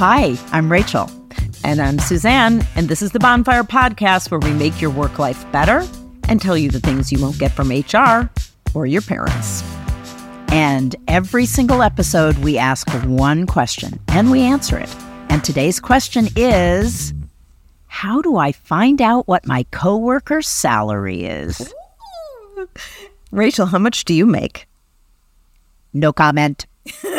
Hi, I'm Rachel. And I'm Suzanne, and this is the Bonfire Podcast where we make your work life better and tell you the things you won't get from HR or your parents. And every single episode, we ask one question and we answer it. And today's question is How do I find out what my coworker's salary is? Rachel, how much do you make? No comment.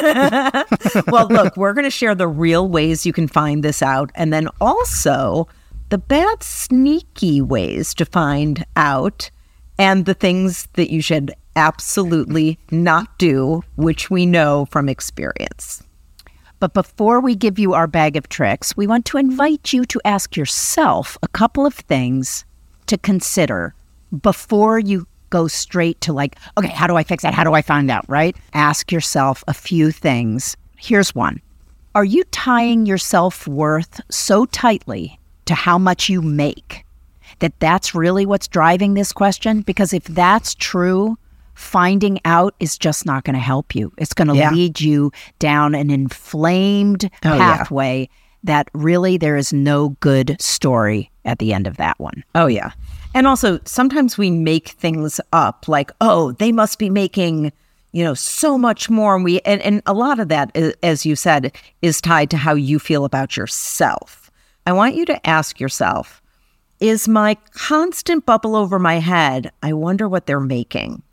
well, look, we're going to share the real ways you can find this out and then also the bad, sneaky ways to find out and the things that you should absolutely not do, which we know from experience. But before we give you our bag of tricks, we want to invite you to ask yourself a couple of things to consider before you go straight to like, okay, how do I fix that? How do I find out, right? Ask yourself a few things. Here's one Are you tying your self worth so tightly to how much you make that that's really what's driving this question? Because if that's true, finding out is just not going to help you. It's going to yeah. lead you down an inflamed oh, pathway yeah. that really there is no good story at the end of that one. Oh, yeah. And also, sometimes we make things up like, oh, they must be making, you know, so much more. And we and, and a lot of that, as you said, is tied to how you feel about yourself. I want you to ask yourself, is my constant bubble over my head, I wonder what they're making?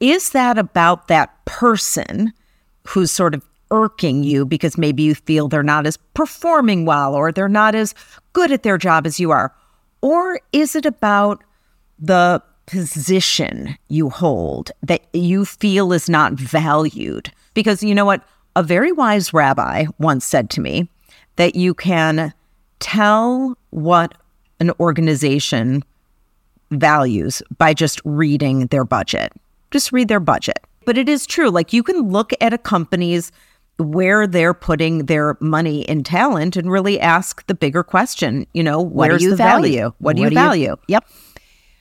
Is that about that person who's sort of irking you because maybe you feel they're not as performing well or they're not as good at their job as you are? Or is it about the position you hold that you feel is not valued? Because you know what? A very wise rabbi once said to me that you can tell what an organization values by just reading their budget. Just read their budget. But it is true. Like you can look at a company's where they're putting their money and talent and really ask the bigger question, you know, what do you the value? value? What do what you do value? You, yep.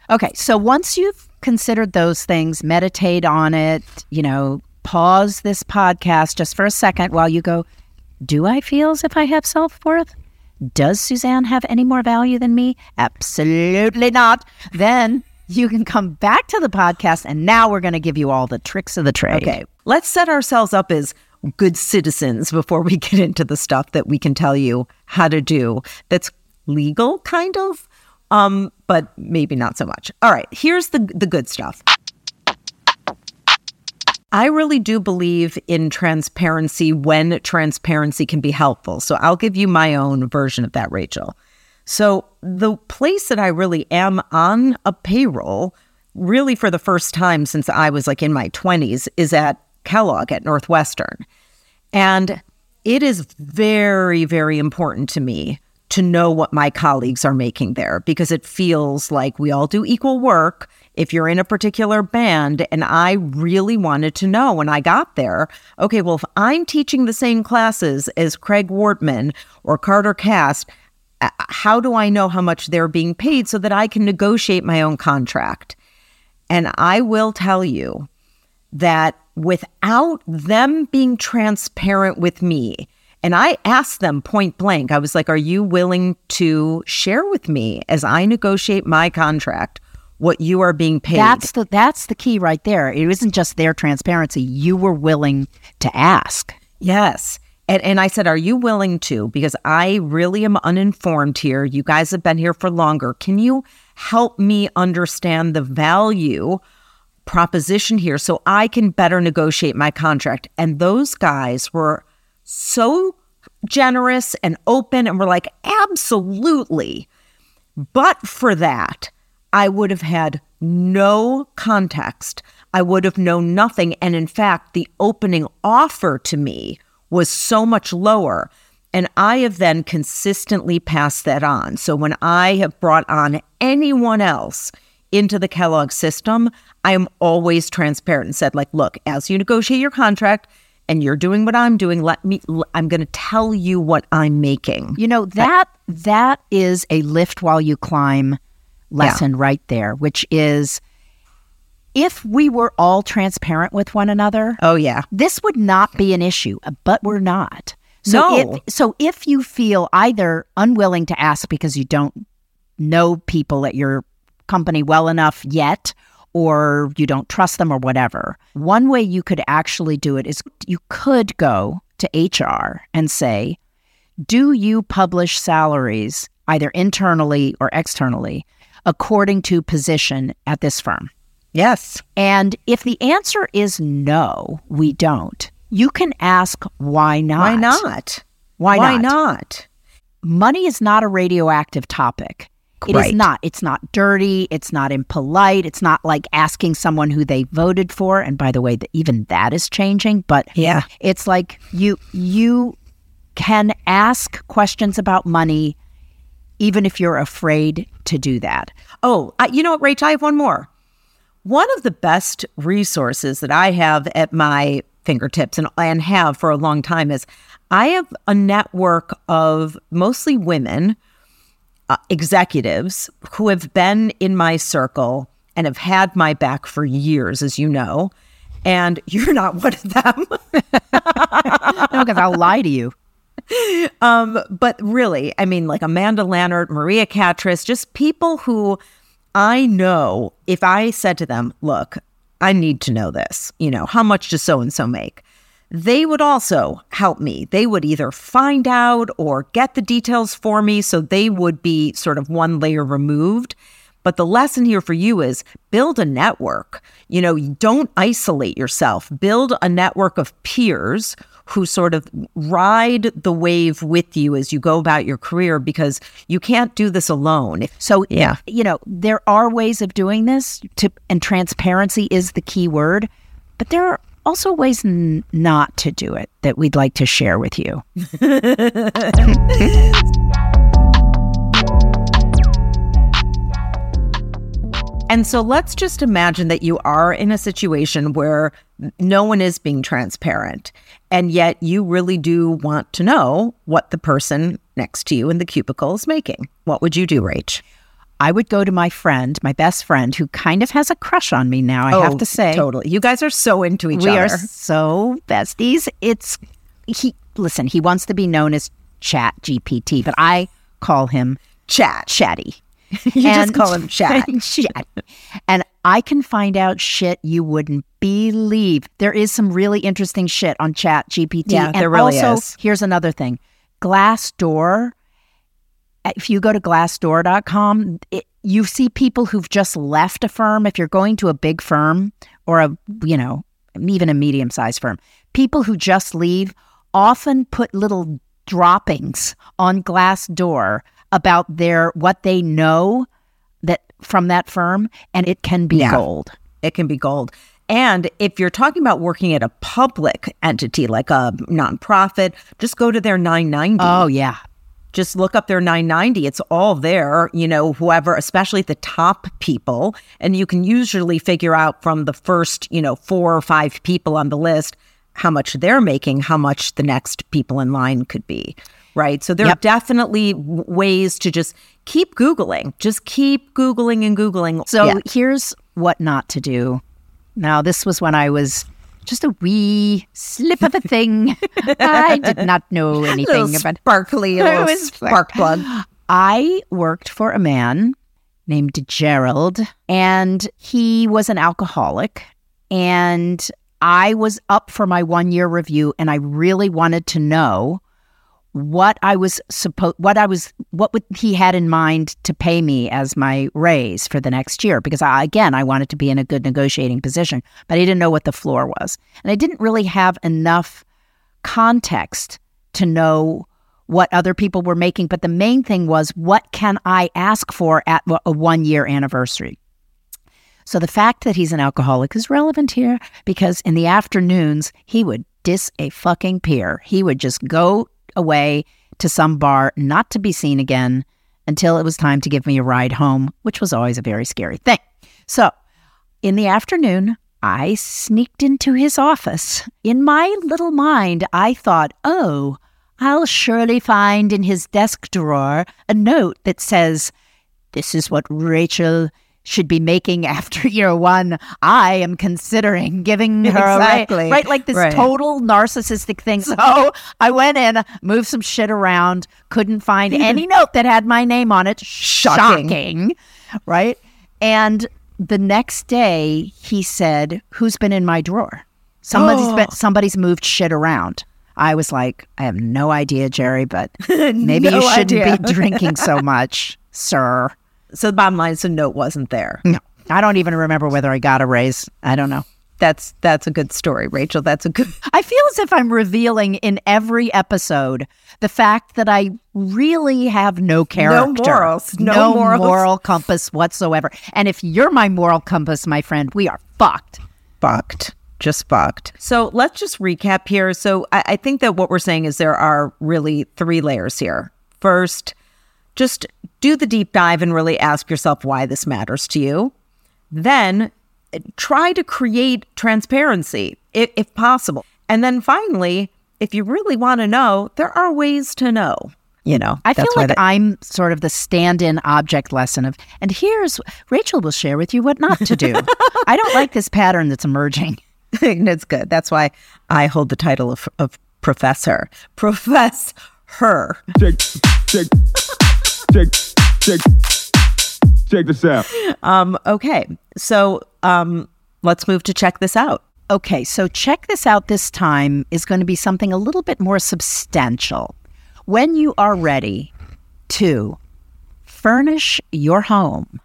Okay. So once you've considered those things, meditate on it, you know, pause this podcast just for a second while you go, do I feel as if I have self worth? Does Suzanne have any more value than me? Absolutely not. Then you can come back to the podcast and now we're going to give you all the tricks of the trade. Okay. Let's set ourselves up as good citizens before we get into the stuff that we can tell you how to do that's legal, kind of, um, but maybe not so much. All right, here's the, the good stuff. I really do believe in transparency when transparency can be helpful. So I'll give you my own version of that, Rachel. So the place that I really am on a payroll, really for the first time since I was like in my 20s, is at Kellogg at Northwestern. And it is very, very important to me to know what my colleagues are making there because it feels like we all do equal work if you're in a particular band. And I really wanted to know when I got there okay, well, if I'm teaching the same classes as Craig Wortmann or Carter Cast, uh, how do I know how much they're being paid so that I can negotiate my own contract? And I will tell you that without them being transparent with me. And I asked them point blank, I was like, Are you willing to share with me as I negotiate my contract what you are being paid? That's the that's the key right there. It isn't just their transparency. You were willing to ask. Yes. And, and I said, Are you willing to? Because I really am uninformed here. You guys have been here for longer. Can you help me understand the value proposition here so I can better negotiate my contract. And those guys were so generous and open and were like, absolutely. But for that, I would have had no context. I would have known nothing. And in fact, the opening offer to me was so much lower. And I have then consistently passed that on. So when I have brought on anyone else into the Kellogg system, I am always transparent and said, like, look, as you negotiate your contract and you're doing what I'm doing, let me, I'm going to tell you what I'm making. You know, that, that is a lift while you climb lesson yeah. right there, which is if we were all transparent with one another. Oh, yeah. This would not be an issue, but we're not. So No. if so if you feel either unwilling to ask because you don't know people at your company well enough yet or you don't trust them or whatever. One way you could actually do it is you could go to HR and say, "Do you publish salaries either internally or externally according to position at this firm?" Yes. And if the answer is no, we don't. You can ask why not. Why not? Why, Why not? not? Money is not a radioactive topic. It is Right. not. It's not dirty. It's not impolite. It's not like asking someone who they voted for. And by the way, th- even that is changing. But Yeah. it's like you you can ask questions about money, even if you're afraid to do that. Oh, I, you know what, Rach? I have one more. One of the best resources that I have at my fingertips and, and have for a long time is I have a network of mostly women uh, executives who have been in my circle and have had my back for years, as you know. And you're not one of them. No, because I'll lie to you. Um, but really, I mean, like Amanda Lannert, Maria Catris, just people who I know if I said to them, look, I need to know this, you know, how much does so and so make? They would also help me. They would either find out or get the details for me. So they would be sort of one layer removed. But the lesson here for you is build a network. You know, don't isolate yourself. Build a network of peers who sort of ride the wave with you as you go about your career because you can't do this alone. So Yeah. you know, there are ways of doing this to and transparency is the key word, but there are also ways n- not to do it that we'd like to share with you. And so let's just imagine that you are in a situation where no one is being transparent, and yet you really do want to know what the person next to you in the cubicle is making. What would you do, Rach? I would go to my friend, my best friend, who kind of has a crush on me now, I have oh, to say. Oh, totally. You guys are so into each we other. We are so besties. It's he listen, he wants to be known as Chat GPT, but I call him Chat. Chatty. You just call him Chat. Chat. And I can find out shit you wouldn't believe. There is some really interesting shit on Chat GPT. Yeah, and there really also, is. Here's another thing. Glassdoor. If you go to glassdoor.com, it, you see people who've just left a firm. If you're going to a big firm or a, you know, even a medium sized firm, people who just leave often put little droppings on Glassdoor about their what they know that from that firm, and it can be Yeah. gold. It can be gold. And if you're talking about working at a public entity like a nonprofit, just go to their 990. Oh yeah, just look up their 990 it's all there you know whoever especially the top people and you can usually figure out from the first you know four or five people on the list how much they're making how much the next people in line could be right so there Yep. are definitely w- ways to just keep googling just keep googling and googling So Yeah. here's what not to do. Now, this was when I was just a wee slip of a thing. I did not know anything little about sparkly It little spark plug I worked for a man named Gerald, and he was an alcoholic. And I was up for my one year review, and I really wanted to know what I was supposed, what I was, what would he had in mind to pay me as my raise for the next year? Because I, again, I wanted to be in a good negotiating position, but I didn't know what the floor was, and I didn't really have enough context to know what other people were making. But the main thing was, what can I ask for at a one year anniversary? So the fact that he's an alcoholic is relevant here because in the afternoons, he would diss a fucking peer. He would just go away to some bar, not to be seen again until it was time to give me a ride home, which was always a very scary thing. So in the afternoon, I sneaked into his office. In my little mind, I thought, oh, I'll surely find in his desk drawer a note that says, This is what Rachel should be making after year one. I am considering giving her Exactly. away. Right? Like this Right. total narcissistic thing. So I went in, moved some shit around, couldn't find any note that had my name on it. Shocking. Shocking. Right? And the next day he said, Who's been in my drawer? Somebody's Oh. been somebody's moved shit around. I was like, I have no idea, Jerry, but maybe No you shouldn't idea. be drinking so much, sir. So the bottom line is the note wasn't there. No. I don't even remember whether I got a raise. I don't know. That's that's a good story, Rachel. That's a good I feel as if I'm revealing in every episode the fact that I really have no character. No morals. No morals. moral compass whatsoever. And if you're my moral compass, my friend, we are fucked. fucked. Just fucked. So let's just recap here. So I, I think that what we're saying is there are really three layers here. First, just do the deep dive and really ask yourself why this matters to you. Then eh, try to create transparency if, if possible. And then finally, if you really want to know, there are ways to know. You know, I feel that's why like that- I'm sort of the stand-in object lesson of, and here's Rachel will share with you what not to do. I don't like this pattern that's emerging. it's good. That's why I hold the title of, of professor. Profess her. Check, check, check, this out. Um, okay. So um, let's move to check this out. Okay, so check this out this time is going to be something a little bit more substantial. When you are ready to furnish your home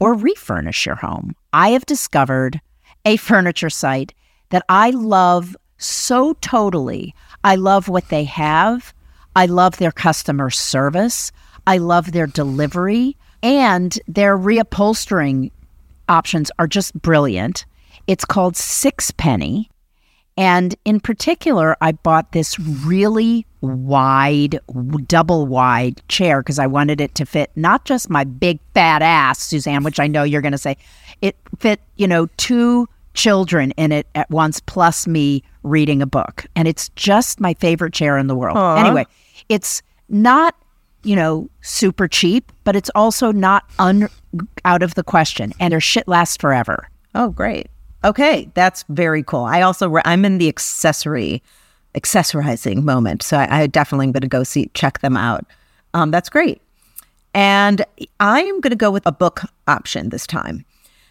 or refurnish your home, I have discovered a furniture site that I love so totally. I love what they have. I love their customer service. I love their delivery and their reupholstering options are just brilliant. It's called Sixpenny. And in particular, I bought this really wide, double wide chair because I wanted it to fit not just my big fat ass, Suzanne, which I know you're going to say, it fit, you know, two children in it at once, plus me reading a book. And it's just my favorite chair in the world. Anyway, it's not, you know, super cheap, but it's also not un- out of the question. And their shit lasts forever. Oh, great. Okay, that's very cool. I also re- I'm in the accessory accessorizing moment, so I, I definitely am going to go see check them out. Um, that's great, and I am going to go with a book option this time.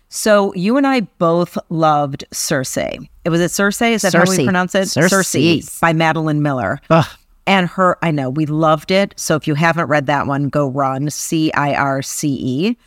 So you and I both loved Circe. It was it Circe? Is that how we pronounce it? Circe. by Madeline Miller. And her, I know we loved it. So if you haven't read that one, go run C I R C E.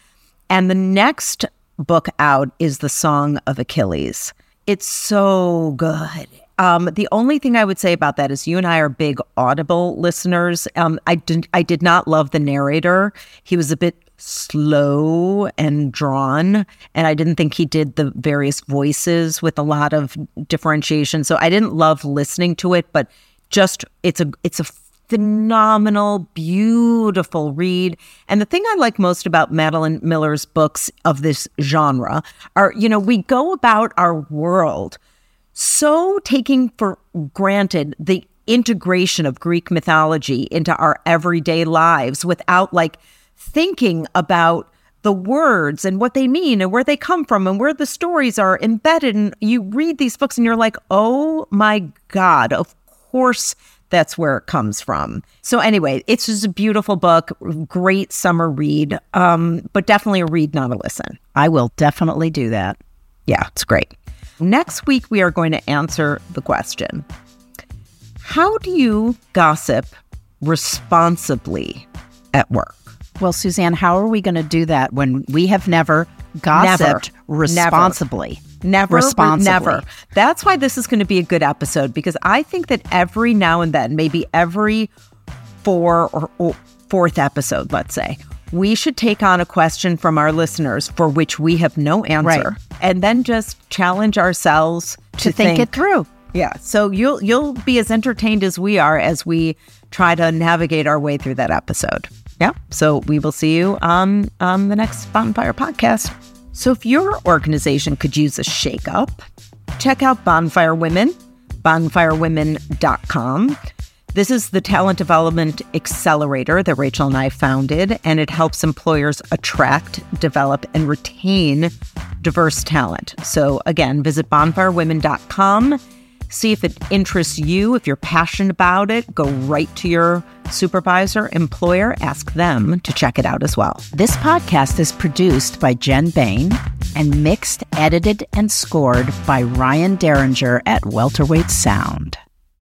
And the next book out is The Song of Achilles. It's so good. Um, the only thing I would say about that is you and I are big Audible listeners. Um, I did I did not love the narrator. He was a bit slow and drawn, and I didn't think he did the various voices with a lot of differentiation. So I didn't love listening to it, but just it's a it's a phenomenal, beautiful read. And the thing I like most about Madeline Miller's books of this genre are, you know, we go about our world so taking for granted the integration of Greek mythology into our everyday lives without like thinking about the words and what they mean and where they come from and where the stories are embedded. And you read these books and you're like, oh my God, of course that's where it comes from. So anyway, it's just a beautiful book, great summer read, um, but definitely a read, not a listen. I will definitely do that. Yeah, it's great. Next week, we are going to answer the question How do you gossip responsibly at work? Well, Suzanne, how are we going to do that when we have never gossiped Never. responsibly? Never, Never, responsibly. never. That's why this is going to be a good episode because I think that every now and then, maybe every four or, or fourth episode, let's say, we should take on a question from our listeners for which we have no answer, Right. and then just challenge ourselves to, To think it through. Yeah. So you'll you'll be as entertained as we are as we try to navigate our way through that episode. Yeah. So we will see you on on the next Bonfire podcast. So if your organization could use a shakeup, check out Bonfire Women, bonfirewomen.com. This is the talent development accelerator that Rachel and I founded, and it helps employers attract, develop, and retain diverse talent. So, again, visit bonfirewomen.com. See if it interests you. If you're passionate about it, go right to your supervisor, employer, ask them to check it out as well. This podcast is produced by Jenn Bane and mixed, edited, and scored by Ryan Dieringer at Welterweight Sound.